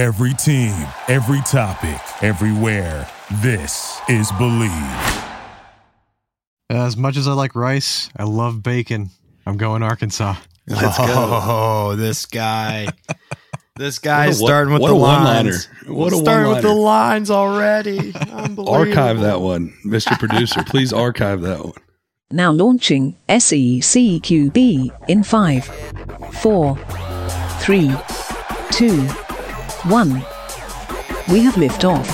Every team, every topic, everywhere. This is Believe. Uh, as much as I like rice, I love bacon. I'm going Arkansas. Let's go. Oh, this guy. This guy's What a- starting with what the a one-liner. lines. What a starting with the lines already. Unbelievable. Archive that one, Mr. Producer. Please archive that one. Now launching SECQB in 5, 4, 3, 2, 1. We have liftoff.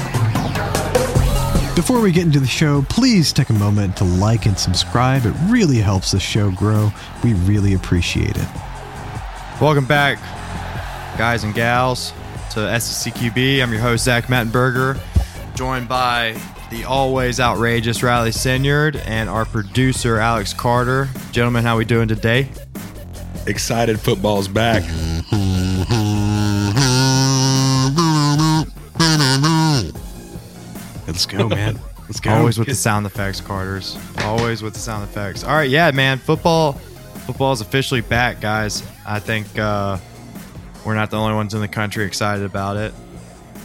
Before we get into the show, please take a moment to like and subscribe. It really helps the show grow. We really appreciate it. Welcome back, guys and gals, to SCQB. I'm your host, Zach Mettenberger, joined by the always outrageous Riley Senyard and our producer, Alex Carter. Gentlemen, how are we doing today? Excited football's back. Mm-hmm. Let's go, man. Let's go. Always with the sound effects, Carter's. Always with the sound effects. All right, yeah, man. Football, football is officially back, guys. I think uh, we're not the only ones in the country excited about it.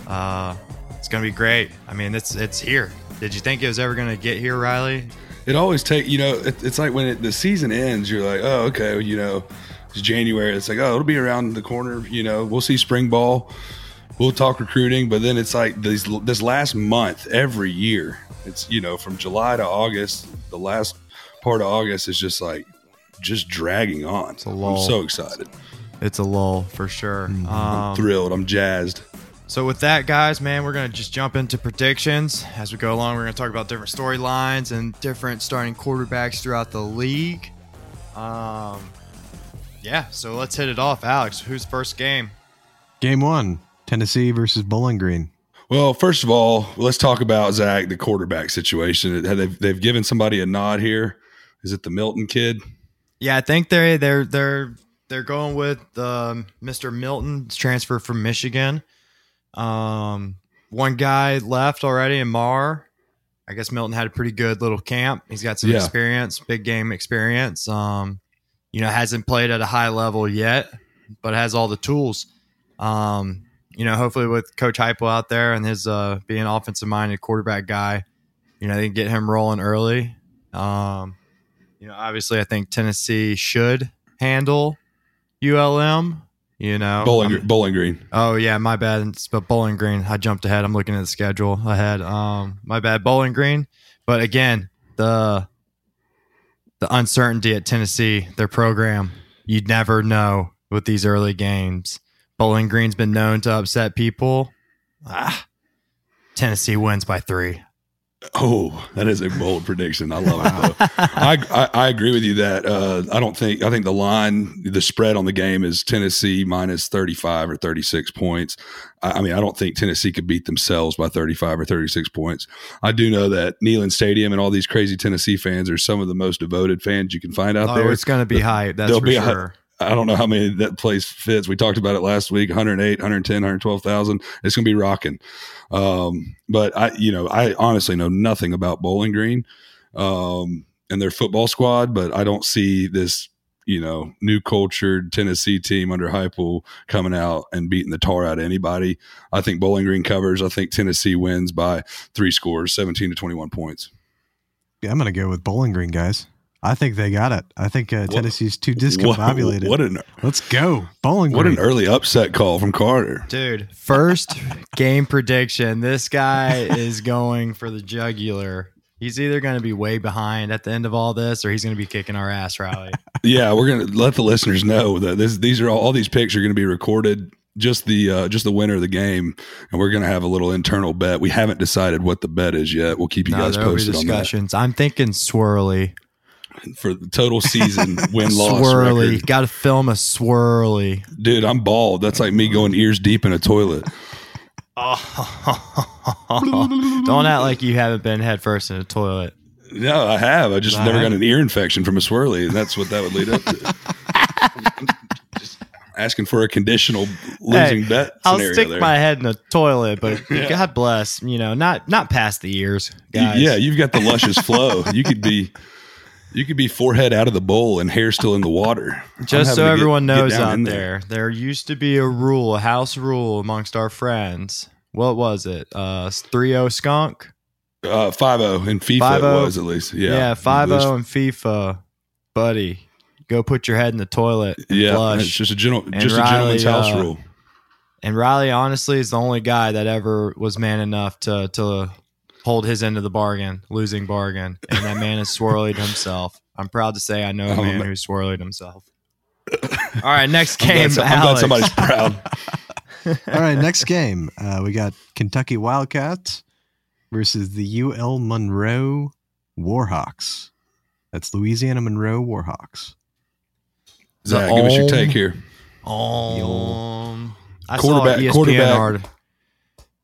Uh, it's gonna be great. I mean, it's it's here. Did you think it was ever gonna get here, Riley? It always take you know. It, it's like when it, the season ends, you're like, oh, okay, you know, it's January. It's like, oh, it'll be around the corner. You know, we'll see spring ball. We'll talk recruiting, but then it's like these this last month every year. It's you know from July to August. The last part of August is just like just dragging on. a I'm lull. I'm so excited. It's a lull for sure. I'm Um, thrilled. I'm jazzed. So with that, guys, man, we're gonna just jump into predictions as we go along. We're gonna talk about different storylines and different starting quarterbacks throughout the league. Um, yeah. So let's hit it off, Alex. Who's first game? Game one Tennessee versus Bowling Green. Well, first of all, let's talk about Zach, the quarterback situation. They've, they've given somebody a nod here. Is it the Milton kid? Yeah, I think they're they're they're they're going with um, Mr. Milton's transfer from Michigan. Um, one guy left already in Mar. I guess Milton had a pretty good little camp. He's got some Yeah. experience, big game experience. Um, you know, hasn't played at a high level yet, but has all the tools. Um, you know, hopefully with Coach Heupel out there and his uh, being offensive minded quarterback guy, you know, they can get him rolling early. Um, you know, obviously, I think Tennessee should handle ULM. You know, Bowling, I'm- Bowling Green. Oh yeah, my bad. It's but Bowling Green. I jumped ahead. I'm looking at the schedule ahead. Um, my bad, Bowling Green. But again, the the uncertainty at Tennessee, their program, you'd never know with these early games. Bowling Green's been known to upset people. Ah, Tennessee wins by three. Oh, that is a bold prediction. I love it. I, I I agree with you that uh, I don't think I think the line the spread on the game is Tennessee minus thirty five or thirty six points. I, I mean I don't think Tennessee could beat themselves by thirty five or thirty six points. I do know that Neyland Stadium and all these crazy Tennessee fans are some of the most devoted fans you can find out Oh, there. it's going to be high. That's There'll for sure. I don't know how many that place fits. We talked about it last week 108, 110, 112,000. It's going to be rocking. Um, but I, you know, I honestly know nothing about Bowling Green um, and their football squad, but I don't see this, you know, new cultured Tennessee team under Heupel coming out and beating the tar out of anybody. I think Bowling Green covers. I think Tennessee wins by three scores, 17 to 21 points. Yeah, I'm going to go with Bowling Green, guys. I think they got it. I think uh, Tennessee's too discombobulated. What, what an Let's go. Bowling what Green. an early upset call from Carter. Dude, first game prediction. This guy is going for the jugular. He's either going to be way behind at the end of all this, or he's going to be kicking our ass, Riley. Yeah, we're gonna let the listeners know that this, these are all, all these picks are going to be recorded. Just the uh, just the winner of the game, and we're going to have a little internal bet. We haven't decided what the bet is yet. We'll keep you no, guys there be posted on that discussions. I'm thinking swirly, for the total season win loss swirly. Got to film a swirly. Dude, I'm bald. That's like me going ears deep in a toilet. Don't act like you haven't been head first in a toilet. No, I have. I just I never got haven't. an ear infection from a swirly, and that's what that would lead up to. just asking for a conditional losing Hey, bet I'll stick there. my head in a toilet, but God bless, you know, not not past the ears, guys. Yeah, you've got the luscious flow. You could be You could be forehead out of the bowl and hair still in the water. Just so get- everyone get knows down out in there, there used to be a rule, a house rule amongst our friends. What was it? Uh, 3 skunk? Uh, five zero in FIFA 5-0. it was at least. Yeah, Yeah, 5 There's- 0 in FIFA. Buddy, go put your head in the toilet. and Yeah, flush. it's just a gentle, just a Riley, gentleman's house uh, rule. And Riley, honestly, is the only guy that ever was man enough to to hold his end of the bargain, losing bargain. And that man has swirled himself. I'm proud to say I know a I'm a man who swirled himself. All right, next I'm glad, game. so- I'm glad somebody's proud. All right, next game. Uh, we got Kentucky Wildcats versus the UL Monroe Warhawks. That's Louisiana Monroe Warhawks. Zach, give us your take here. Um, I Quarterback- saw ESPN quarterback- article.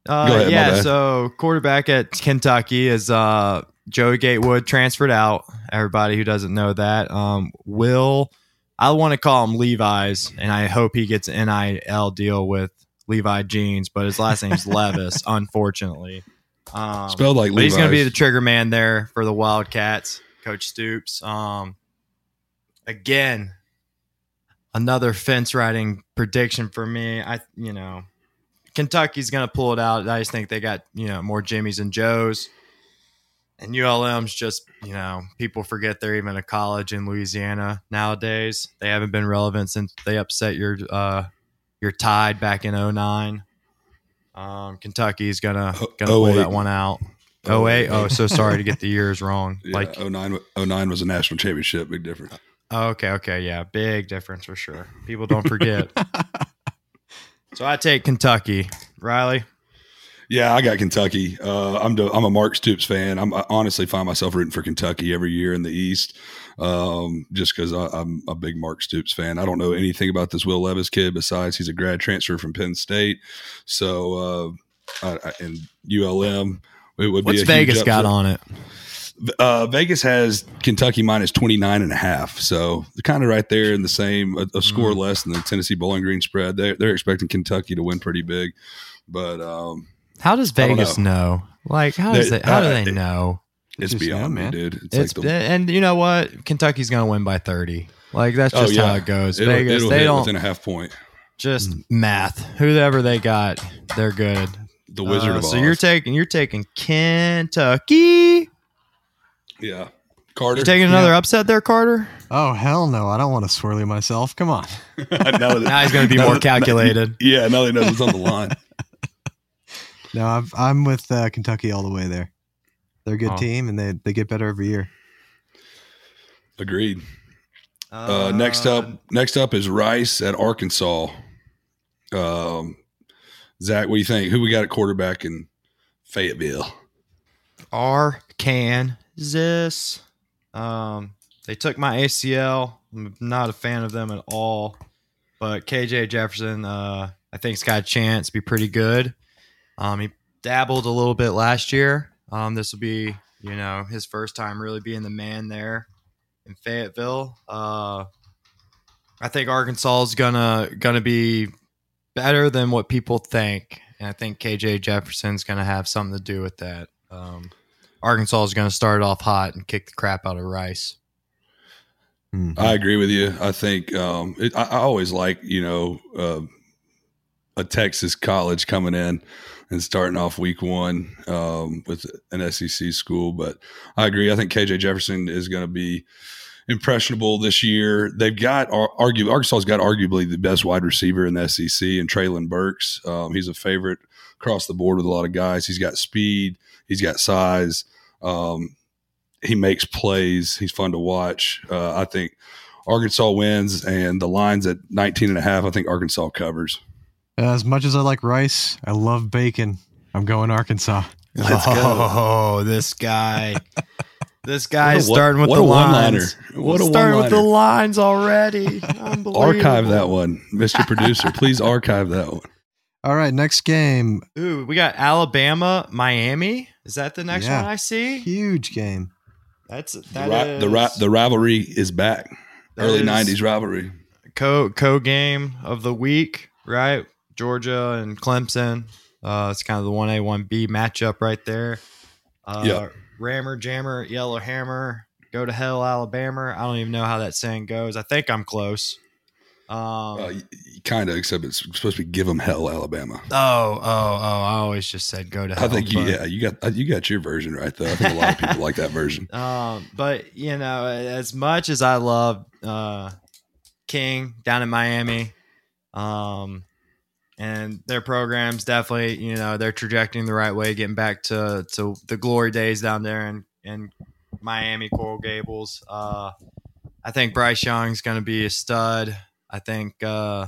Uh, ahead, yeah, so quarterback at Kentucky is uh, Joey Gatewood transferred out. Everybody who doesn't know that, um, Will, I want to call him Levi's, and I hope he gets an NIL deal with Levi Jeans, but his last name's Levis, unfortunately. Um, Spelled like but he's going to be the trigger man there for the Wildcats, Coach Stoops. Um, again, another fence riding prediction for me. I, you know, Kentucky's going to pull it out. I just think they got you know more Jimmys and Joes, and ULM's just you know people forget they're even a college in Louisiana nowadays. They haven't been relevant since they upset your uh, your Tide back in 09. Um, Kentucky's gonna Oh- gonna pull 08. that one out. Oh, Oh eight. Oh, so sorry to get the years wrong. Yeah, Like, 09, 09 was a national championship. Big difference. oh, okay, okay, yeah, big difference for sure. People don't forget. so I take Kentucky. Riley, Yeah, I got Kentucky. Uh, I'm I'm a Mark Stoops fan. I'm, I honestly find myself rooting for Kentucky every year in the East, um, just because I'm a big Mark Stoops fan. I don't know anything about this Will Levis kid besides he's a grad transfer from Penn State. So uh, I, I, and ULM, it would what's be Vegas got on it? Uh, Vegas has Kentucky minus 29 and a half. So they're kind of right there in the same, a, a score Mm. less than the Tennessee Bowling Green spread. They're, they're expecting Kentucky to win pretty big. But um, How does Vegas know. Like, how does They- it? How do uh, they it- know? it's Just beyond know, me, dude. It's, It's like the, and you know what? Kentucky's gonna win by thirty. Like that's Oh, just how it goes. it'll, Vegas, it'll they hit don't within a half point. just math. Whoever they got, they're good. The Wizard Uh, of Oz. So you're taking you're taking Kentucky. Yeah. Carter. You're taking another upset there, Carter. Oh, hell no. I don't want to swirly myself. Come on. now that- Now he's going to be now more that- calculated. Yeah, now they know what's on the line. No, I'm, I'm with uh, Kentucky all the way there. They're a good Oh. team, and they, they get better every year. Agreed. Uh, next up, next up is Rice at Arkansas. Um, Zach, what do you think? Who we got at quarterback in Fayetteville? Arkansas. Um, they took my ACL. I'm not a fan of them at all. But KJ Jefferson, uh, I think, has got a chance to be pretty good. Um, he dabbled a little bit last year. Um, this will be, you know, his first time really being the man there in Fayetteville. Uh, I think Arkansas is gonna gonna be better than what people think, and I think KJ Jefferson's gonna have something to do with that. Um, Arkansas is going to start off hot and kick the crap out of Rice. Mhm. I agree with you. I think um, it, I, I always like you know uh, a Texas college coming in and starting off week one um, with an SEC school, but I agree. I think KJ Jefferson is going to be impressionable this year. They've got ar- argue Arkansas's got arguably the best wide receiver in the SEC, and Treylon Burks. Um, he's a favorite across the board with a lot of guys. He's got speed. He's got size. Um, he makes plays. He's fun to watch. Uh, I think Arkansas wins, and the line's at 19 and a half. I think Arkansas covers. As much as I like rice, I love bacon. I'm going Arkansas. Let's go. oh, this guy. This guy's What starting with what the a one-liner. lines. What a starting with the lines already. Unbelievable. Archive that one, Mr. Producer. Please archive that one. All right, next game. Ooh, we got Alabama, Miami. Is that the next Yeah. one I see? Huge game. That's The, that the, ri- is- the rivalry is back. Early is 90s rivalry. co co game of the week, right? Georgia and Clemson. Uh, it's kind of the one A one B matchup right there. Uh, Yeah. Rammer Jammer Yellow Hammer go to hell, Alabama. I don't even know how that saying goes. I think I'm close. Um, Uh, kind of, except it's supposed to be give them hell, Alabama. oh, oh, oh! I always just said go to hell. I think you, yeah, you got you got your version right though. I think a lot of people like that version. Um, but you know, as much as I love uh, King down in Miami, um, and their programs definitely, you know, they're trajecting the right way, getting back to to the glory days down there in in Miami Coral Gables. Uh, I think Bryce Young's going to be a stud. I think uh,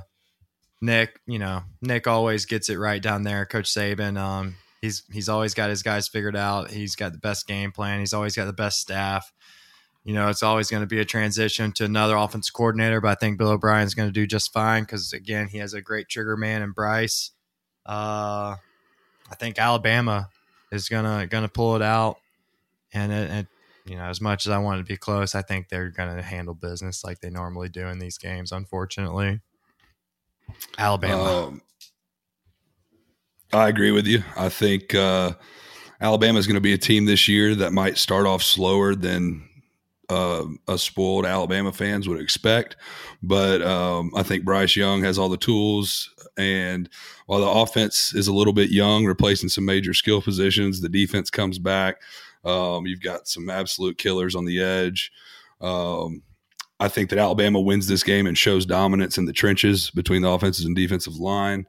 Nick, you know, Nick always gets it right down there. Coach Saban, um, he's he's always got his guys figured out. He's got the best game plan. He's always got the best staff. You know, it's always going to be a transition to another offense coordinator, but I think Bill O'Brien's going to do just fine because again, he has a great trigger man in Bryce. Uh, I think Alabama is gonna gonna pull it out, and it, it, you know, as much as I want to be close, I think they're gonna handle business like they normally do in these games. Unfortunately, Alabama. Um, I agree with you. I think uh, Alabama is going to be a team this year that might start off slower than uh, spoiled Alabama fans would expect. But um, I think Bryce Young has all the tools. And while the offense is a little bit young, replacing some major skill positions, the defense comes back. Um, you've got some absolute killers on the edge. Um, I think that Alabama wins this game and shows dominance in the trenches between the offensive and defensive line.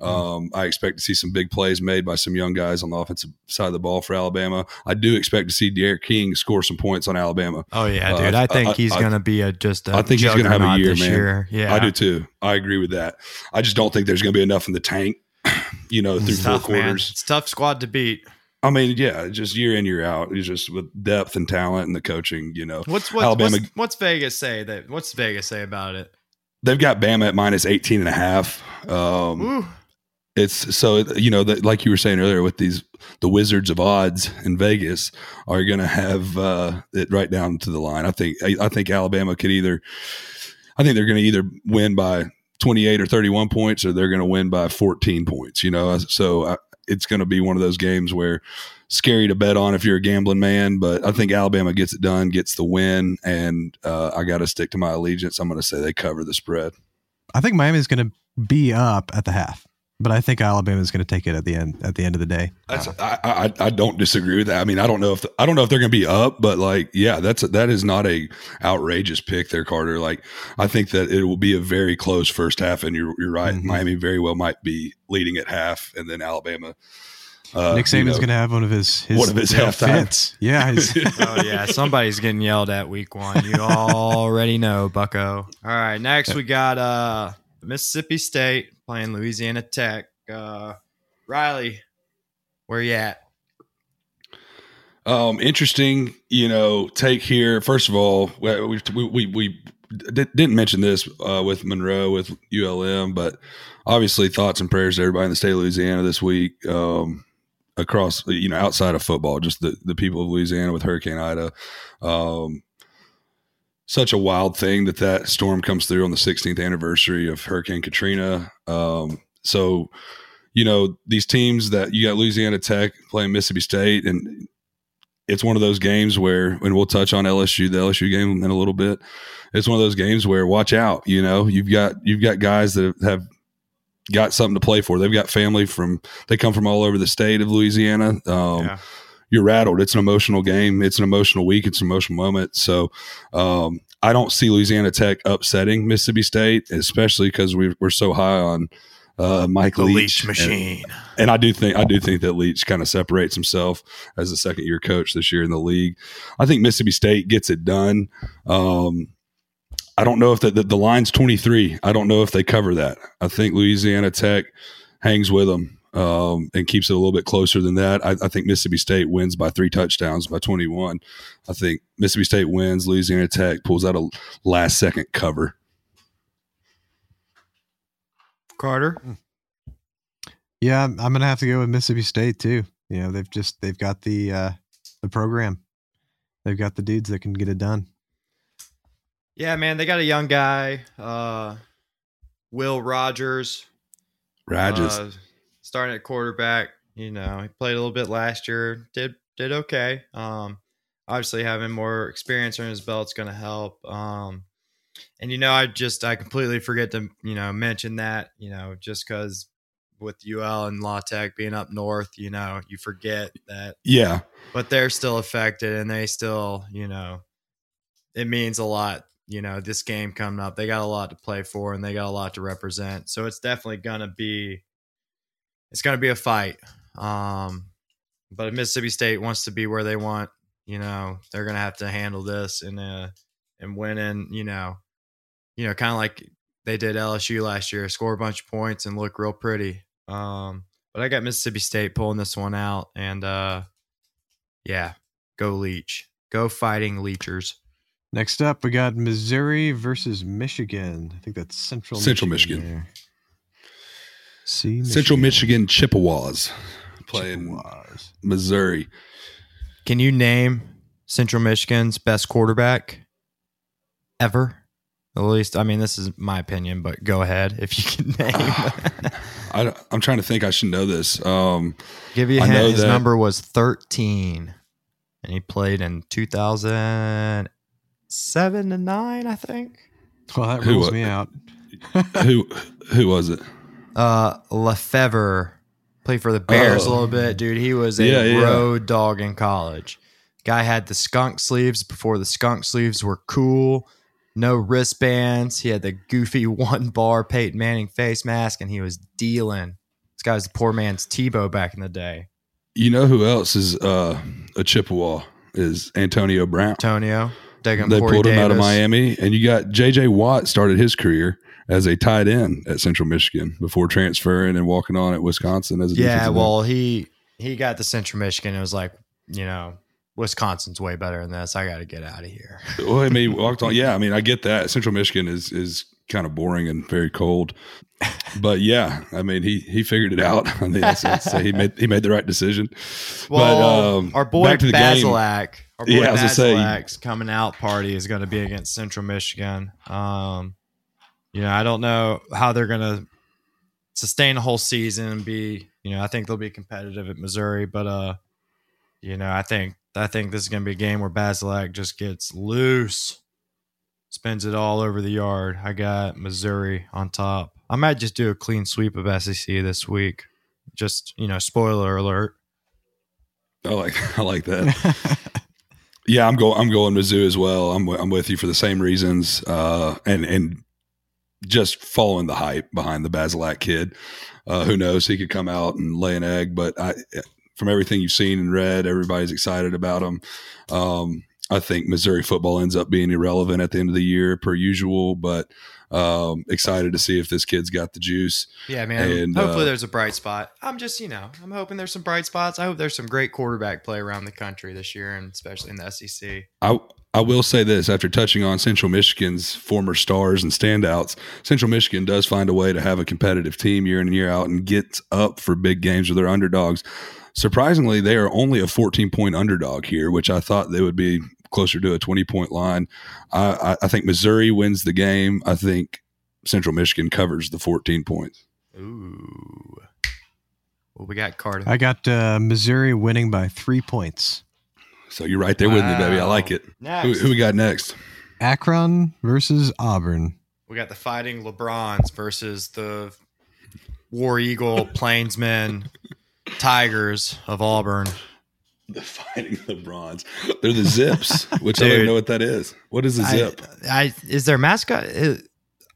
Um, I expect to see some big plays made by some young guys on the offensive side of the ball for Alabama. I do expect to see D'Eriq King score some points on Alabama. Oh yeah, Uh, dude. I think I- he's going to be a just. I I think he's gonna have a year, man. Year. Yeah, I do too. I agree with that. I just don't think there's going to be enough in the tank, you know, through It's four tough, man. quarters. It's a tough squad to beat. I mean, yeah, just year in year out. It's just with depth and talent and the coaching. You know, What's what's, Alabama- what's what's Vegas say that? What's Vegas say about it? they've got Bama at minus 18 and a half. Um, Ooh. it's so you know that like you were saying earlier with these the wizards of odds in Vegas are going to have uh, it right down to the line. I think I, I think Alabama could either I think they're going to either win by 28 or 31 points or they're going to win by 14 points, you know. So I, it's going to be one of those games where scary to bet on if you're a gambling man, but I think Alabama gets it done, gets the win and uh, I got to stick to my allegiance. I'm going to say they cover the spread. I think Miami's going to be up at the half, but I think Alabama's going to take it at the end. At the end of the day, That's, I, I I don't disagree with that. I mean, I don't know if I don't know if they're going to be up, but like, yeah, that's that is not a outrageous pick there, Carter. Like, I think that it will be a very close first half, and you're you're right. Mhm. Miami very well might be leading at half, and then Alabama. Uh, Nick you Saban's know, going to have one of his, his One of his you know, fits. Yeah, he's, Oh yeah, somebody's getting yelled at week one. You already know, Bucko. All right, next we got uh Mississippi State playing Louisiana Tech. Uh Riley, where you at? Um, interesting, you know, take here. First of all, we we we, we di- didn't mention this uh, with Monroe with ULM, but obviously thoughts and prayers to everybody in the state of Louisiana this week. Um, across, you know, outside of football, just the the people of Louisiana with Hurricane Ida. Um, such a wild thing that that storm comes through on the 16th anniversary of Hurricane Katrina. Um, so, you know, these teams that you got Louisiana Tech playing Mississippi State, and it's one of those games where, and we'll touch on LSU, the LSU game in a little bit. It's one of those games where watch out. You know, you've got you've got guys that have got something to play for. They've got family from they come from all over the state of Louisiana. Um, Yeah. You're rattled. It's an emotional game. It's an emotional week. It's an emotional moment. So um, I don't see Louisiana Tech upsetting Mississippi State, especially because we, we're so high on uh, Mike The Leach, Leech And- machine. and I do think I do think that Leach kind of separates himself as a second year coach this year in the league. I think Mississippi State gets it done. Um, I don't know if the, the, the line's 23. I don't know if they cover that. I think Louisiana Tech hangs with them um, and keeps it a little bit closer than that. I, I think Mississippi State wins by three touchdowns by 21. I think Mississippi State wins. Louisiana Tech pulls out a last second cover. Carter. yeah. I'm going to have to go with Mississippi State too. You know, they've just they've got the uh, the program. They've got the dudes that can get it done. Yeah, man, they got a young guy, uh Will Rogers. Rogers. Uh, starting at quarterback. You know, he played a little bit last year. Did did okay. Um, obviously having more experience under his belt is going to help. Um, and you know, I just I completely forget to you know mention that you know just because with UL and La Tech being up north, you know, you forget that, Yeah, but they're still affected and they still you know it means a lot. You know, this game coming up, they got a lot to play for and they got a lot to represent. So it's definitely gonna be it's gonna be a fight. Um, but if Mississippi State wants to be where they want, you know, they're gonna have to handle this and uh and winning, you know, you know, kind of like they did LSU last year, score a bunch of points and look real pretty. Um, but I got Mississippi State pulling this one out, and uh, yeah, go Leach, go fighting Leechers. Next up, we got Missouri versus Michigan. I think that's Central Central Michigan. There. See, Central Michigan Chippewas playing Chippewas. Missouri. Can you name Central Michigan's best quarterback ever? At least, I mean, this is my opinion, but go ahead if you can name. I, am trying to think. I should know this. Um, Give you a I hint. His that- number was 13, and he played in 2007 to 9, I think. Well, that rules wa- me out. who who was it? Uh, LeFevour played for the Bears a Oh. little bit, dude. He was a Yeah, yeah. road dog in college. Guy had the skunk sleeves before the skunk sleeves were cool. No wristbands. He had the goofy one bar Peyton Manning face mask, and he was dealing. This guy was the poor man's Tebow back in the day. You know who else is uh, a Chippewa? Is Antonio Brown. Antonio. They pulled him out of Miami, and you got J.J. Watt started his career as a tight end at Central Michigan before transferring and walking on at Wisconsin as a Yeah, defensive end. well, he he got to Central Michigan. It was like, you know, Wisconsin's way better than this. I got to get out of here. Well, I mean, walked on. Yeah, I mean, I get that. Central Michigan is is kind of boring and very cold, but yeah, I mean, he he figured it out. I mean, that's, that's, he made he made the right decision. Well, um, our boy back to the game. Bazelak, our boy Yeah, I say- Bazelak's coming out party is going to be against Central Michigan. Um, you know, I don't know how they're going to sustain a whole season and be. You know, I think they'll be competitive at Missouri, but uh, you know, I think I think this is going to be a game where Bazelak just gets loose, spins it all over the yard. I got Missouri on top. I might just do a clean sweep of SEC this week. Just you know, spoiler alert. I like I like that. Yeah, I'm going. I'm going Mizzou as well. I'm I'm with you for the same reasons, uh, and and just following the hype behind the Bazelak kid. Uh, who knows? He could come out and lay an egg, but I, from everything you've seen and read, everybody's excited about him. Um, I think Missouri football ends up being irrelevant at the end of the year, per usual. But um, excited to see if this kid's got the juice. Yeah, man. And, Hopefully, uh, there's a bright spot. I'm just, you know, I'm hoping there's some bright spots. I hope there's some great quarterback play around the country this year, and especially in the SEC. I I will say this after touching on Central Michigan's former stars and standouts, Central Michigan does find a way to have a competitive team year in and year out and gets up for big games with their underdogs. Surprisingly, they are only a 14 point underdog here, which I thought they would be closer to a 20 point line. I, I, I think Missouri wins the game. I think Central Michigan covers the 14 points. Ooh. Well, we got Carter. I got uh, Missouri winning by three points. So you're right there with me, baby. I like it. Who, Next, who we got next? Akron versus Auburn. we got the Fighting LeBrons versus the War Eagle Plainsmen Tigers of Auburn. The fighting the bronze. They're the zips, which I don't know what that is. What is a zip? I, I is their mascot? It,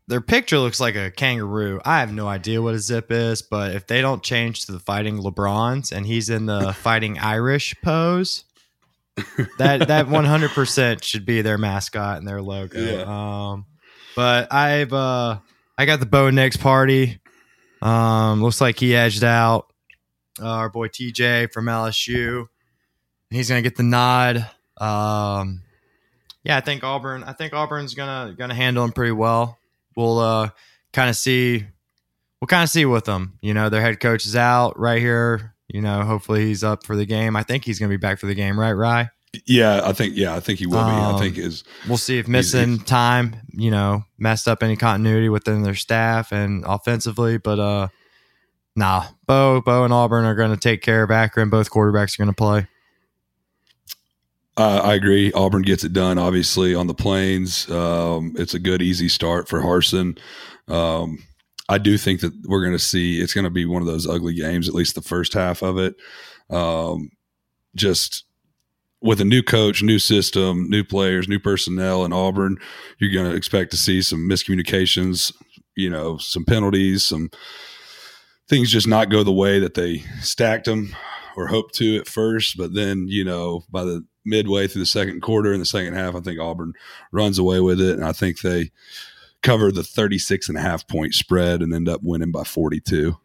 their picture looks like a kangaroo. I have no idea what a zip is, but if they don't change to the fighting LeBrons and he's in the fighting Irish pose, that that one hundred percent should be their mascot and their logo. Yeah. Um, but I've uh, I got the Bo Nix party. Um, looks like he edged out uh, our boy TJ from LSU. He's gonna get the nod. Um, yeah, I think Auburn. I think Auburn's gonna gonna handle him pretty well. We'll uh, kind of see. We'll kind of see with them. You know, their head coach is out right here. You know, hopefully he's up for the game. I think he's gonna be back for the game, right? Rye. Yeah, I think. Yeah, I think he will be. I Um, think is We'll see if missing time, you know, messed up any continuity within their staff and offensively. But uh, nah, Bo, Bo, and Auburn are going to take care of Akron. Both quarterbacks are going to play. Uh, I agree. Auburn gets it done. Obviously, on the plains, um, it's a good, easy start for Harsin. Um, I do think that we're going to see it's going to be one of those ugly games, at least the first half of it. Um, just with a new coach, new system, new players, new personnel in Auburn, you're going to expect to see some miscommunications, you know, some penalties, some things just not go the way that they stacked them or hoped to at first. But then, you know, by the midway through the second quarter and the second half, I think Auburn runs away with it. And I think they cover the 36 and a half point spread and end up winning by 42.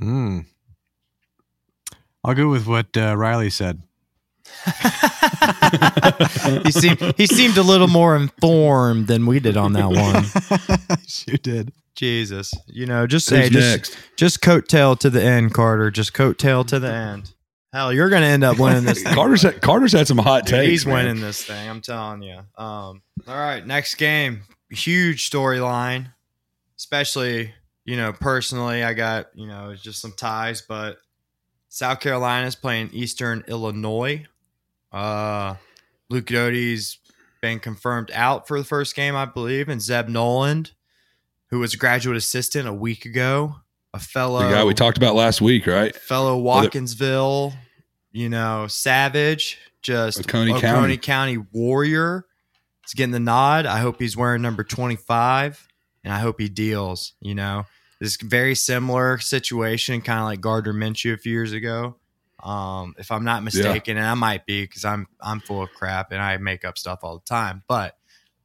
Mm. I'll go with what uh, Riley said. he seemed he seemed a little more informed than we did on that one. sure did. Jesus, you know, just Who's say just next? just coattail to the end, Carter. Just coattail to the end. Hell, you're going to end up winning this. thing. Carter's had, Carter's had some hot Dude, takes. he's man. winning this thing. I'm telling you. Um, all right, next game, huge storyline. Especially, you know, personally, I got you know just some ties, but South Carolina's playing Eastern Illinois. Uh, Luke Doty's been confirmed out for the first game, I believe, and Zeb Noland, who was a graduate assistant a week ago, a fellow The guy we talked about last week, right? fellow Watkinsville, you know, Savage, just Oconee Oconee, County. County. warrior. He's getting the nod. I hope he's wearing number 25 and I hope he deals, you know. This very similar situation, kind of like Gardner Minshew a few years ago. Um, if I'm not mistaken, and I might be because I'm I'm full of crap and I make up stuff all the time, but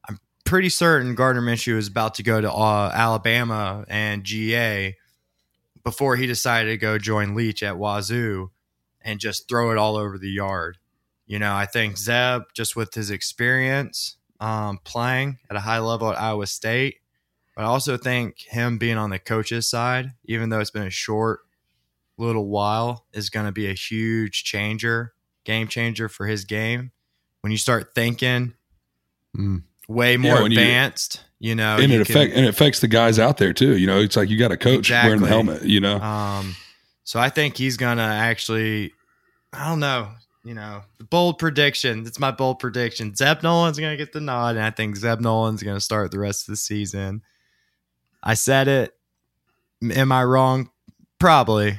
I'm pretty certain Gardner Minshew is about to go to uh, Alabama and GA before he decided to go join Leach at Wazoo and just throw it all over the yard. You know, I think Zeb, just with his experience um, playing at a high level at Iowa State, but I also think him being on the coach's side, even though it's been a short little while, is going to be a huge changer, game changer for his game. When you start thinking Mm. way more you- advanced, you, know, and you it can- affect and it affects the guys out there too. You know, it's like you got a coach wearing the helmet. You know, Um, so I think he's gonna actually, I don't know, you know, bold prediction. It's my bold prediction. Zeb Noland's gonna get the nod, and I think Zeb Noland's gonna start the rest of the season. I said it. Am I wrong? Probably,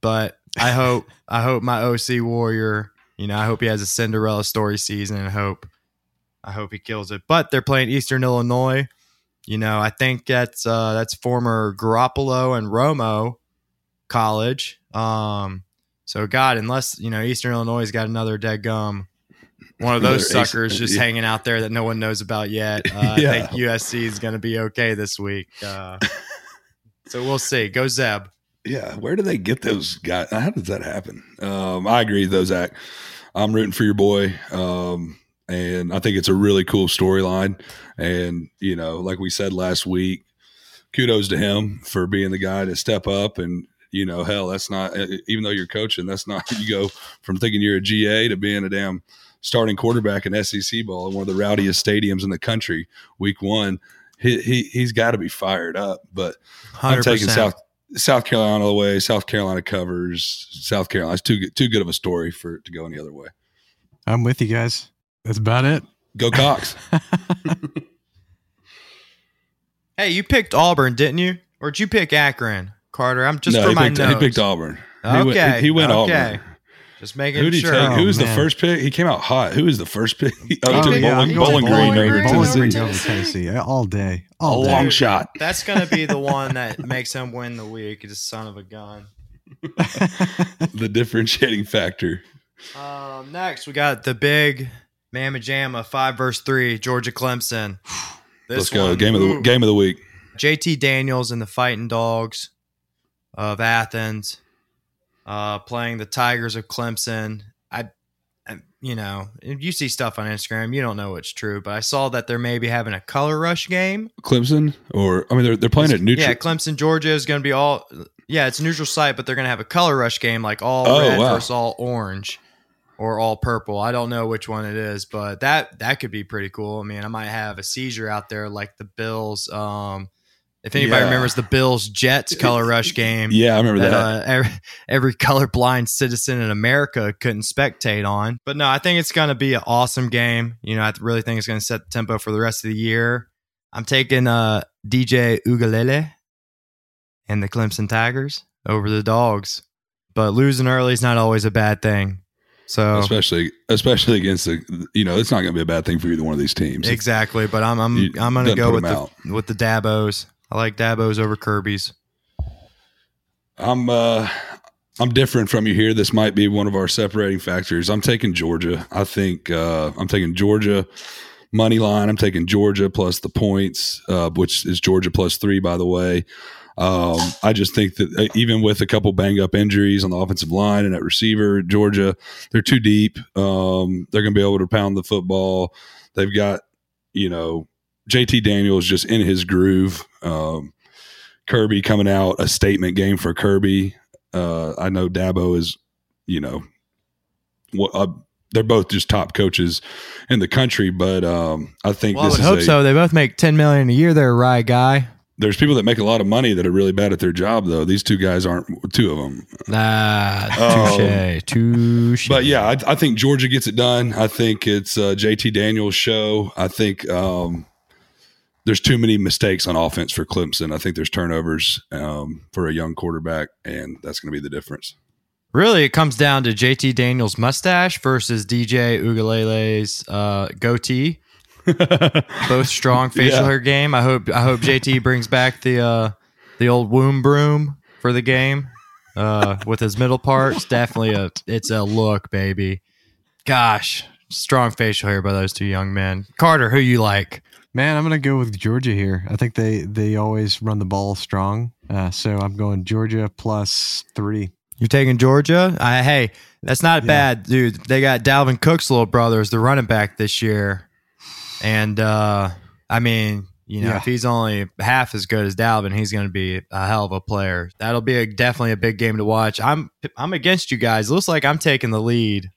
but I hope I hope my OC Warrior. You know, I hope he has a Cinderella story season, and hope I hope he kills it. But they're playing Eastern Illinois. You know, I think that's uh, that's former Garoppolo and Romo college. Um, so God, unless you know Eastern Illinois has got another dead gum, one of those Another suckers just yeah. hanging out there that no one knows about yet. Uh, Yeah. I think USC is going to be okay this week. Uh, so we'll see. Go Zeb. yeah. Where do they get those guys? How does that happen? Um, I agree, though, Zach. I'm rooting for your boy, um, and I think it's a really cool storyline. And you know, like we said last week, kudos to him for being the guy to step up and. You know, hell, that's not even though you're coaching, that's not you go from thinking you're a GA to being a damn starting quarterback in SEC ball in one of the rowdiest stadiums in the country. Week one, he, he he's got to be fired up. But I'm taking South South Carolina away. South Carolina covers. South Carolina's too good- too good of a story for it to go any other way. I'm with you guys. That's about it. Go Cox. Hey, you picked Auburn, didn't you? Or did you pick Akron, Carter? I'm just no, for he my picked, notes. he picked Auburn. He Okay, went, he went okay. Auburn. Just making Who did he sure. take? Oh, Who was the first pick? He came out hot. Who was the first pick? Oh, Oh, took yeah, Bowling, I'm Bowling going Green Bowling over Green. Bowling Tennessee. Green over Tennessee all day. A All day. long shot. That's gonna be the one that makes him win the week. He's a son of a gun. The differentiating factor. Um, next, we got the big Mamma Jamma five verse three Georgia Clemson. This Let's go. one, Game of the game of the week. JT Daniels and the Fighting Dogs of Athens, uh, playing the Tigers of Clemson. I, I, you know, you see stuff on Instagram, you don't know what's true, but I saw that they're maybe having a color rush game. Clemson, or I mean, they're they're playing at neutral. Yeah, Clemson, Georgia is going to be all. Yeah, it's a neutral site, but they're going to have a color rush game, like all Oh, red wow. versus all orange, or all purple. I don't know which one it is, but that that could be pretty cool. I mean, I might have a seizure out there, like the Bills, um, If anybody Yeah. remembers the Bills Jets color rush game, Yeah, I remember that, that. uh, every, every colorblind citizen in America couldn't spectate on. But no, I think it's going to be an awesome game. You know, I really think it's going to set the tempo for the rest of the year. I'm taking uh, DJ Uiagalelei and the Clemson Tigers over the Dogs. But losing early is not always a bad thing. So especially especially against the you know it's not going to be a bad thing for either one of these teams. exactly. But I'm I'm You- I'm going to go with the out. with the Dabos. I like Dabos over Kirby's. I'm uh I'm different from you here. This might be one of our separating factors. I'm taking Georgia. I think uh I'm taking Georgia money line. I'm taking Georgia plus the points, uh, which is Georgia plus three, by the way. Um, I just think that uh, even with a couple bang up injuries on the offensive line and at receiver, Georgia, they're too deep. Um, they're going to be able to pound the football. They've got, you know, JT Daniels just in his groove. Um, Kirby coming out, a statement game for Kirby. Uh, I know Dabo is, you know, what uh, they're both just top coaches in the country, but um, I think this is Well, I would hope a, so. They both make ten million a year. They're a right guy. there's people that make a lot of money that are really bad at their job, though. These two guys aren't two of them. Nah, touche, touche. But yeah, I, I think Georgia gets it done. I think it's uh, JT Daniels' show. I think um, there's too many mistakes on offense for Clemson. I think there's turnovers um, for a young quarterback, and that's going to be the difference. really, it comes down to JT Daniels' mustache versus DJ Uiagalelei's uh, goatee. Both strong facial Yeah. hair game. I hope I hope JT brings back the uh, the old womb broom for the game uh, with his middle parts. Definitely a it's a look, baby. Gosh, strong facial hair by those two young men. Carter, who you like? Man, I'm gonna go with Georgia here. I think they they always run the ball strong, uh, so I'm going Georgia plus three. You're taking Georgia? I, hey, that's not Yeah. bad, dude. They got Dalvin Cook's little brother as the running back this year. And uh I mean, you know, Yeah. if he's only half as good as Dalvin, he's going to be a hell of a player. That'll be a, definitely a big game to watch. I'm I'm against you guys. Looks like I'm taking the lead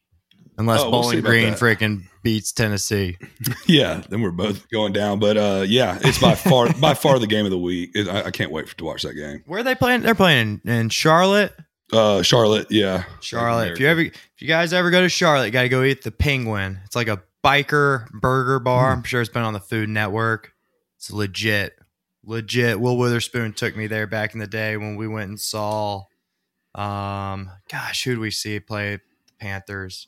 unless Oh, we'll Bowling Green that. freaking beats Tennessee. yeah, then we're both going down. But uh, yeah, it's by far by far the game of the week. It, I, I can't wait to watch that game. Where are they playing? They're playing in, Charlotte. Uh, Charlotte, yeah, Charlotte. If you ever, if you guys ever go to Charlotte, you got to go eat the Penguin. It's like a biker burger bar. I'm sure it's been on the Food Network. It's legit, legit. Will Witherspoon took me there back in the day when we went and saw. Um, gosh, who did we see play the Panthers?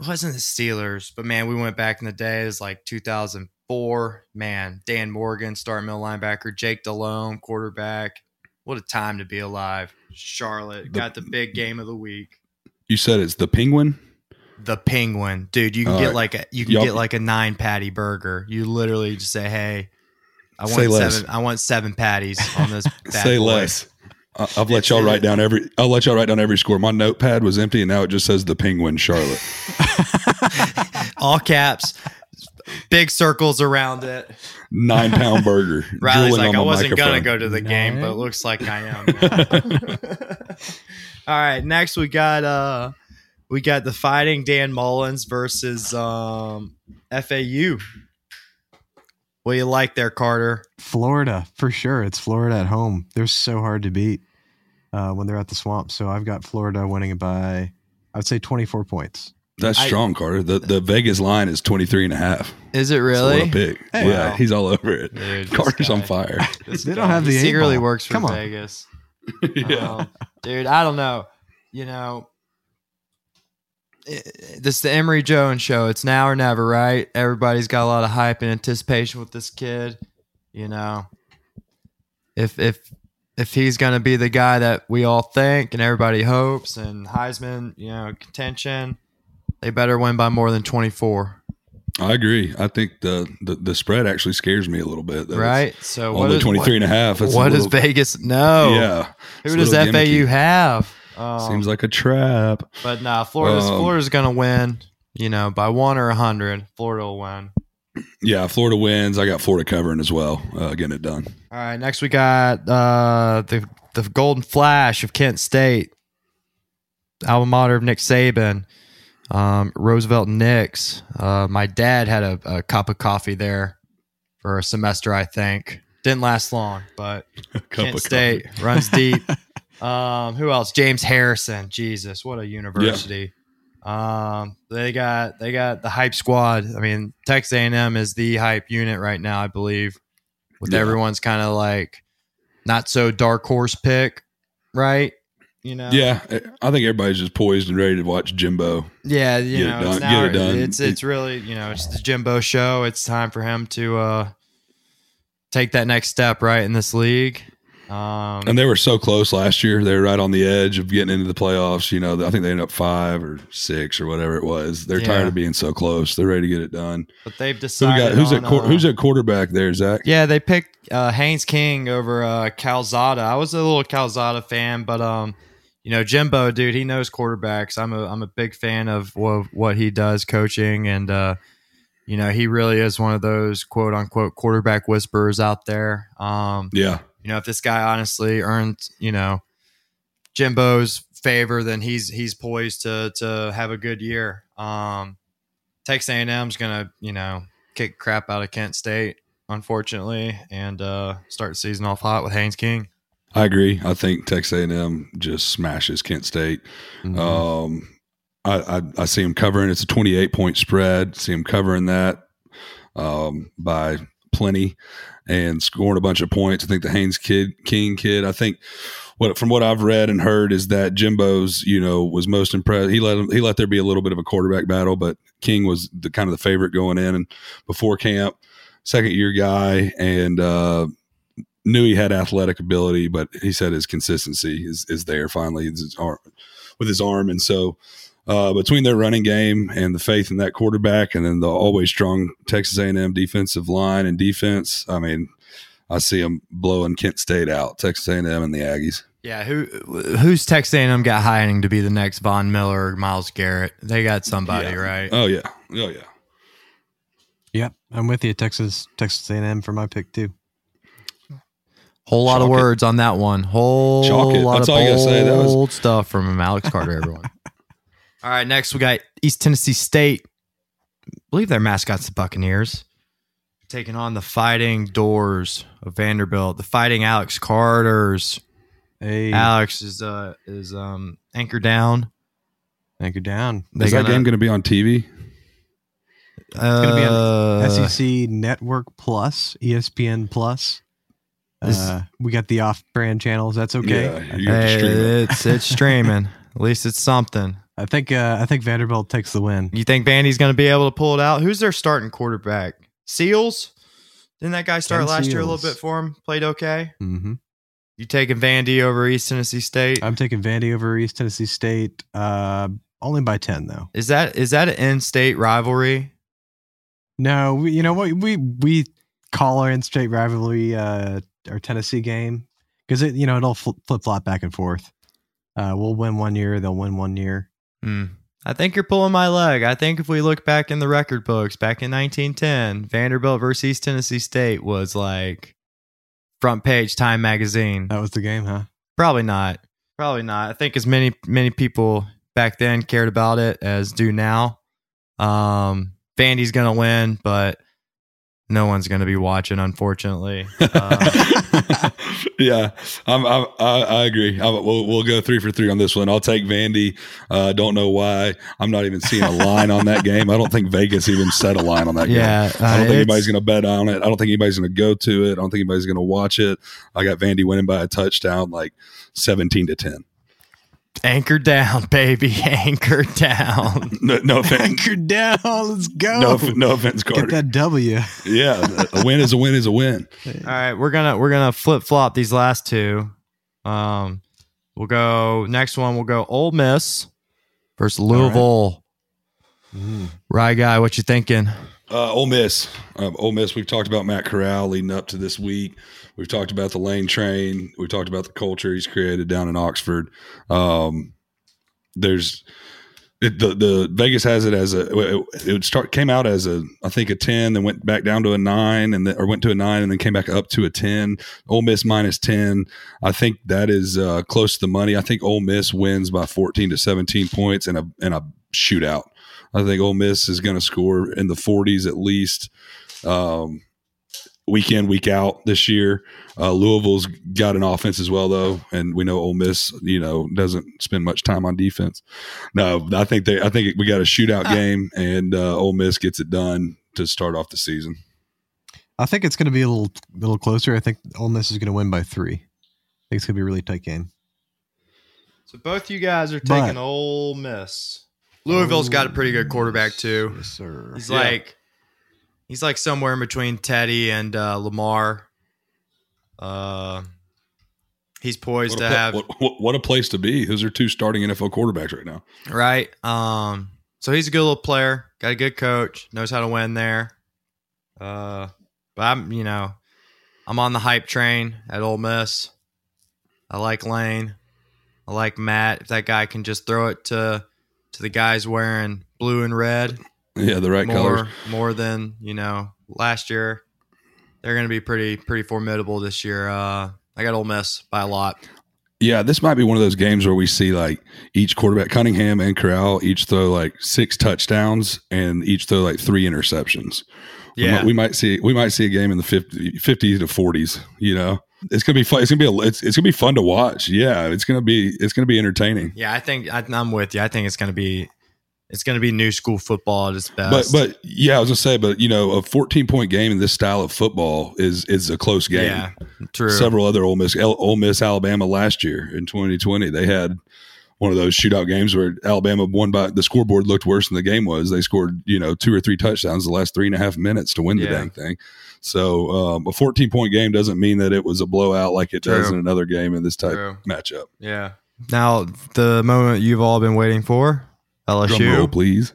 It wasn't the Steelers, but man, we went back in the day. It was like 2004. Man, Dan Morgan, starting middle linebacker, Jake Delhomme, quarterback. What a time to be alive. Charlotte got the big game of the week. you said it's the Penguin. The Penguin, dude. You can All get right. like a you can Yup. get like a nine patty burger. You literally just say, "Hey, I want Say less. seven. I want seven patties on this." Say boy." less. I've let y'all write down every. I'll let y'all write down every score. My notepad was empty, and now it just says the Penguin, Charlotte. All caps, big circles around it. Nine pound burger. Riley's like, I wasn't gonna go to the game, but it looks like I am. All right, next we got uh we got the fighting Dan Mullens versus um FAU. What do you like there, Carter? Florida for sure. It's Florida at home. They're so hard to beat uh, when they're at the swamp. So I've got Florida winning by I would say 24 points. That's I- strong, Carter. The the Vegas line is 23 and a half. Is it That's a really? little big. Hey. yeah, Wow. he's all over it. Dude, this Carter's on fire. They don't have the eight secretly ball. works for Come on. Vegas. yeah. Um, dude, I don't know. You know, i- this the Emory Jones show. It's now or never, right? Everybody's got a lot of hype and anticipation with this kid. You know, if if if he's going to be the guy that we all think and everybody hopes, and Heisman, you know, contention, they better win by more than twenty four, I agree. I think the, the the spread actually scares me a little bit. that right? So what Only is 23 and a half. What, a what does little- Vegas know? Yeah. Who does FAU gimmicky. have? Um, Seems like a trap. But nah, Florida's Um, Florida's gonna win. You know, by one or a hundred, Florida will win. Yeah, Florida wins. I got Florida covering as well. Uh, getting it done. All right, next we got uh, the the Golden Flash of Kent State, alma mater of Nick Saban, um, Roosevelt Nix. Uh, my dad had a, a cup of coffee there for a semester, I think. Didn't last long, but Cup Kent of State runs deep. um, who else? James Harrison. Jesus, what a university. Um, they got they got the hype squad. I mean, Texas A&M is the hype unit right now, I believe. With Yeah. everyone's kind of like not so dark horse pick, right? You know. Yeah, I think everybody's just poised and ready to watch Jimbo. yeah. You Get it know, done- it's, get it done. it's it's really you know it's the Jimbo show. It's time for him to uh take that next step right in this league. Um, And they were so close last year. They were right on the edge of getting into the playoffs. You know, I think they ended up five or six or whatever it was. They're Yeah. tired of being so close. They're ready to get it done. but they've Who decided got? Who's on, at uh, Who's at quarterback there, Zach? Yeah, they picked uh, Haynes King over uh, Calzada. I was a little Calzada fan, but um, you know Jimbo, dude, he knows quarterbacks. I'm a I'm a big fan of what, what he does coaching, and uh, you know he really is one of those quote unquote quarterback whisperers out there. Um, Yeah, you know, if this guy honestly earned, you know, Jimbo's favor, then he's he's poised to to have a good year. Um, Texas A&M's gonna, you know, kick crap out of Kent State, unfortunately, and uh, start the season off hot with Haynes King. I agree. I think Texas A&M just smashes Kent State. Mhm. Um, I, I I see him covering. It's a 28 point spread. See him covering that um, by plenty and scoring a bunch of points. I think the Haynes kid, King kid. I think what from what I've read and heard is that Jimbo's you know was most impressed. He let him, he let there be a little bit of a quarterback battle, but King was the kind of the favorite going in and before camp, second year guy, and uh, knew he had athletic ability, but he said his consistency is is there finally with his arm, with his arm, and so. Uh, between their running game and the faith in that quarterback, and then the always strong Texas A&M defensive line and defense, I mean, I see them blowing Kent State out, Texas A&M and the Aggies. Yeah, who who's Texas A&M got hiring to be the next Von Miller Myles Garrett? They got somebody, Yeah. right? Oh yeah, oh yeah. Yep, I'm with you. Texas, Texas A&M for my pick too. Whole lot of Chalk it. words on that one. Whole Chalk it. lot That's of all I gotta say. That was- bold stuff from Alex Carter, everyone. all right, next we got East Tennessee State. I believe their mascot's the Buccaneers. Taking on the Fighting Dores of Vanderbilt. The Fighting Alex Carters. Hey, Alex is uh is um anchor down. anchor down. They Is that gonna- game going to be on TV? It's gonna be on SEC Network Plus, ESPN Plus. This- Uh, we got the off-brand channels. That's okay. Yeah, you have to Hey, stream it's it's streaming. At least it's something. I think uh, I think Vanderbilt takes the win. You think Vandy's going to be able to pull it out? Who's their starting quarterback? Seals? Didn't that guy start Ken last year a little bit for him? Played okay. hmm You taking Vandy over East Tennessee State? I'm taking Vandy over East Tennessee State. Uh, only by ten though. Is that is that an in-state rivalry? No, we, you know what we we call our in-state rivalry uh, our Tennessee game because it you know it'll flip flop back and forth. Uh, we'll win one year, they'll win one year. Hmm. I think you're pulling my leg. I think if we look back in the record books, back in 1910, Vanderbilt versus East Tennessee State was like front page Time magazine. That was the game, huh? Probably not. Probably not. I think as many many people back then cared about it as do now. Um, Vandy's gonna win, but no one's gonna be watching, unfortunately. Uh, yeah, I'm, I'm, I, I agree. I'm, we'll, we'll go three for three on this one. I'll take Vandy. Uh, don't know why. I'm not even seeing a line on that game. I don't think Vegas even set a line on that game. yeah, I don't uh, think anybody's going to bet on it. I don't think anybody's going to go to it. I don't think anybody's going to watch it. I got Vandy winning by a touchdown, like 17 to 10. Anchor down, baby, anchor down. No, no offense. Anchor down, let's go. No, no offense, Get that W. Yeah, a win is a win is a win. All right, we're gonna we're gonna flip flop these last two. Um, we'll go next one. We'll go Ole Miss versus Louisville. Mm. Right, guy, what you thinking? Uh, Ole Miss. Um, Ole Miss. We've talked about Matt Corral leading up to this week. We've talked about the lane train. We've talked about the culture he's created down in Oxford. Um, there's it, the the Vegas has it as a it, it start came out as a I think a ten, then went back down to a nine, and or went to a nine, and then came back up to a ten. Ole Miss minus ten. I think that is uh, close to the money. I think Ole Miss wins by fourteen to seventeen points in a in a shootout. I think Ole Miss is going to score in the 40s at least. Um, week in, week out this year. Uh, Louisville's got an offense as well, though, and we know Ole Miss, you know, doesn't spend much time on defense. No, I think they, I think we got a shootout game, and uh, Ole Miss gets it done to start off the season. I think it's going to be a little little closer. I think Ole Miss is going to win by three. I think it's going to be a really tight game. So both you guys are But- taking Ole Miss. Louisville's got a pretty good quarterback too. Yes, sir. He's Yeah. like he's like somewhere in between Teddy and uh, Lamar. Uh, he's poised to a, pla- have what, what, what a place to be. Those are two starting NFL quarterbacks right now. right. Um, so he's a good little player. Got a good coach. Knows how to win there. Uh, but I'm you know I'm on the hype train at Ole Miss. I like Lane. I like Matt. If that guy can just throw it to to the guys wearing blue and red, Yeah, the right colors. more more than you know last year. They're going to be pretty pretty formidable this year. Uh, I got Ole Miss by a lot. Yeah, this might be one of those games where we see like each quarterback, Cunningham and Corral, each throw like six touchdowns and each throw like three interceptions. We Yeah, might, we might see we might see a game in the 50, 50s to 40s, you know. It's going to be fun. It's to be a, it's, it's to be fun to watch. Yeah, it's going to be it's to be entertaining. yeah. I think I, I'm with you. I think it's going to be it's going to be new school football at its But best. but yeah, I was going to say but you know, a 14 point game in this style of football is is a close game. yeah, true. several other Ole Miss, Ole Miss, Alabama last year in 2020. They had one of those shootout games where Alabama won by the scoreboard looked worse than the game was. They scored, you know, two or three touchdowns the last three and a half minutes to win the Yeah. dang thing. So um, a 14 point game doesn't mean that it was a blowout like it does in another game in this type True. matchup. Yeah. Now the moment you've all been waiting for, Drum LSU. roll, please.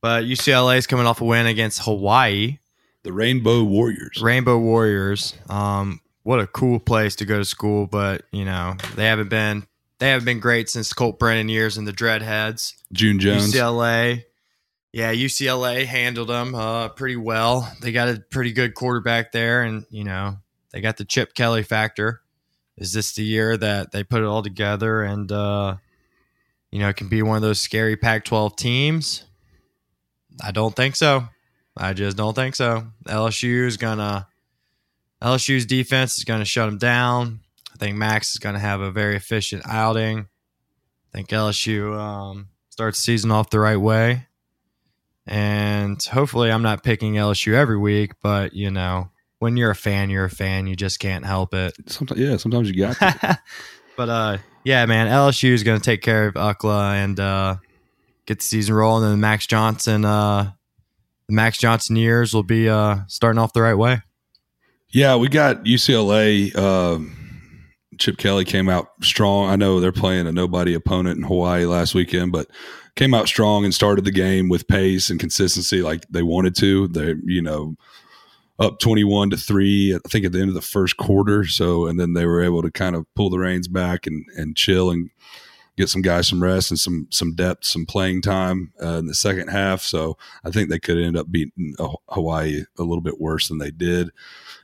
But UCLA is coming off a win against Hawaii, The Rainbow Warriors. Rainbow Warriors. Um, what a cool place to go to school, but you know they haven't been they haven't been great since Colt Brennan years and the Dreadheads. June Jones. UCLA, yeah, UCLA handled them uh, pretty well. They got a pretty good quarterback there, and you know they got the Chip Kelly factor. Is this the year that they put it all together and uh, you know it can be one of those scary Pac-12 teams? I don't think so. I just don't think so. LSU is gonna LSU's defense is gonna shut them down. I think Max is gonna have a very efficient outing. I think LSU um, starts the season off the right way. And hopefully, I'm not picking LSU every week, but you know, when you're a fan, you're a fan. You just can't help it. Sometimes, yeah, sometimes you got to. but uh, yeah, man, LSU is going to take care of UCLA and uh, get the season rolling. And Max Johnson, uh, the Max Johnson years will be uh, starting off the right way. Yeah, we got UCLA. Um, Chip Kelly came out strong. I know they're playing a nobody opponent in Hawaii last weekend, but came out strong and started the game with pace and consistency like they wanted to. They, you know, up 21 to 3 I think at the end of the first quarter, so and then they were able to kind of pull the reins back and and chill and get some guys some rest and some some depth, some playing time uh, in the second half. So I think they could end up beating Hawaii a little bit worse than they did.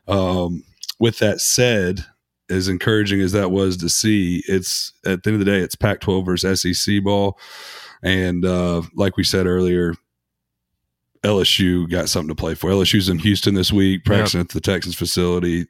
Um, with that said, as encouraging as that was to see, it's at the end of the day, it's Pac-12 versus SEC ball, and uh, like we said earlier, LSU got something to play for. LSU's in Houston this week, practicing at the Texans facility.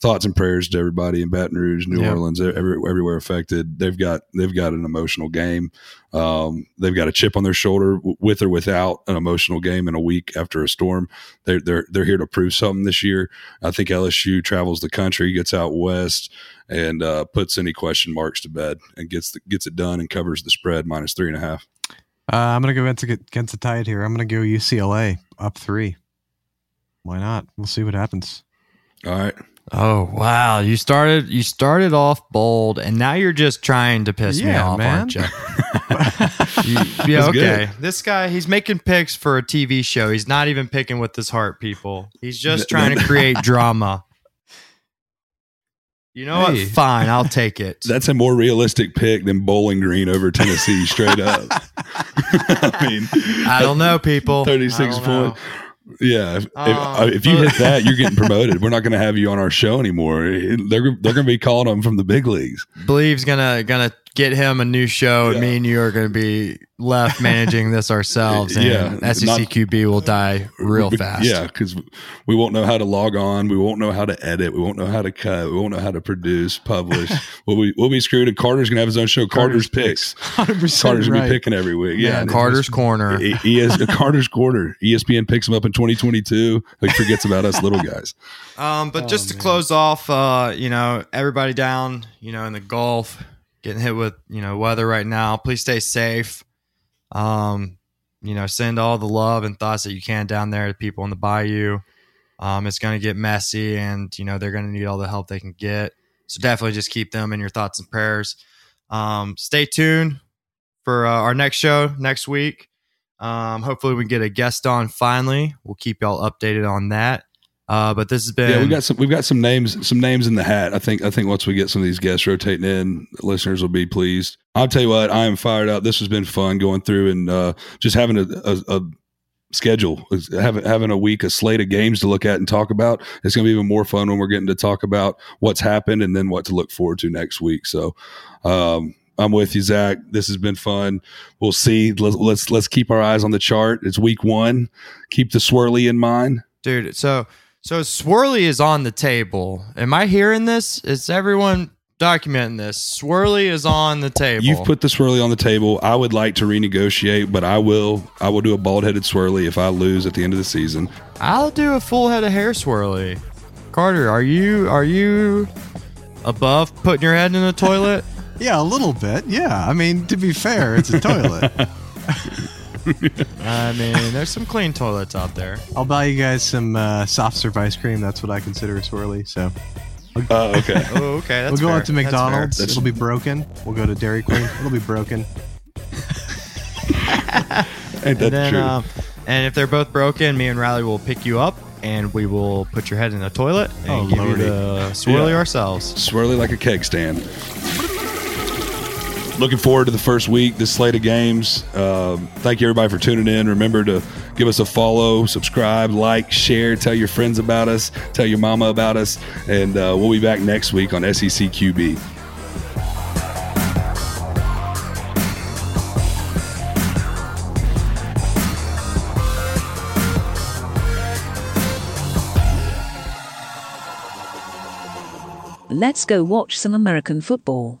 Thoughts and prayers to everybody in Baton Rouge, New Yep. Orleans, every, everywhere affected. They've got they've got an emotional game. Um, they've got a chip on their shoulder, w- with or without an emotional game in a week after a storm. They're they're they're here to prove something this year. I think LSU travels the country, gets out west, and uh, puts any question marks to bed, and gets the, gets it done and covers the spread minus three and a half. Uh, I'm gonna go against, against the tide here. I'm gonna go UCLA up three. Why not? We'll see what happens. All right. Oh wow! You started you started off bold, and now you're just trying to piss me off, man. aren't you? You- yeah, That's okay. good. This guy, he's making picks for a TV show. He's not even picking with his heart, people. He's just trying to create drama. You know Hey. what? Fine, I'll take it. That's a more realistic pick than Bowling Green over Tennessee, straight up. I mean, I don't know, people. 36 I don't know. point. Yeah, if, Oh, if, if you hit that, you're getting promoted. We're not going to have you on our show anymore. They're they're going to be calling them from the big leagues. Bleav's gonna gonna get him a new show, and Yeah. me and you are going to be left managing this ourselves. And Yeah, not- SECQB will die real fast. Yeah, because we won't know how to log on. We won't know how to edit. We won't know how to cut. We won't know how to produce, publish. we'll be we'll be screwed. And Carter's gonna have his own show. Carter's, picks. Hundred percent. Carter's gonna be picking every week. Yeah, Man, and Carter's Corner. E- ES, Carter's quarter. ESPN picks him up in 2022. Like forgets about us little guys. Um, but Oh, just to man. close off, uh, you know, everybody down, you know, in the Gulf, getting hit with, you know, weather right now. Please stay safe. Um, you know, send all the love and thoughts that you can down there to people in the bayou. Um, it's going to get messy and, you know, they're going to need all the help they can get. So definitely just keep them in your thoughts and prayers. Um, stay tuned for uh, our next show next week. Um, hopefully we can get a guest on finally. We'll keep y'all updated on that. Uh, but this has been Yeah, we got some. We've got some names. Some names in the hat. I think. I think once we get some of these guests rotating in, listeners will be pleased. I'll tell you what. I am fired up. This has been fun going through and uh, just having a, a, a schedule, having having a week, a slate of games to look at and talk about. It's going to be even more fun when we're getting to talk about what's happened and then what to look forward to next week. So. Um, I'm with you, Zach. This has been fun. We'll see. Let's, let's let's keep our eyes on the chart. It's week one. Keep the swirly in mind. dude. So so Swirly is on the table. Am I hearing this? Is everyone documenting this? Swirly is on the table. You've put the swirly on the table. I would like to renegotiate, but I will. I will do a bald headed swirly if I lose at the end of the season. I'll do a full head of hair swirly. Carter, are you are you above putting your head in the toilet? Yeah, a little bit. Yeah, I mean, to be fair, it's a toilet. I mean, there's some clean toilets out there. I'll buy you guys some uh, soft serve ice cream. That's what I consider a swirly. So Uh, okay. Oh, okay. That's we'll go fair. out to McDonald's. fair. It'll be broken. We'll go to Dairy Queen. It'll be broken. Ain't that And then, true? um, and if they're both broken, me and Riley will pick you up, and we will put your head in the toilet and Oh, give Lordy. you the swirly Yeah. ourselves. swirly like a keg stand. Looking forward to the first week, this slate of games. Um, thank you, everybody, for tuning in. Remember to give us a follow, subscribe, like, share, tell your friends about us, tell your mama about us, and uh, we'll be back next week on SEC QB. Let's go watch some American football.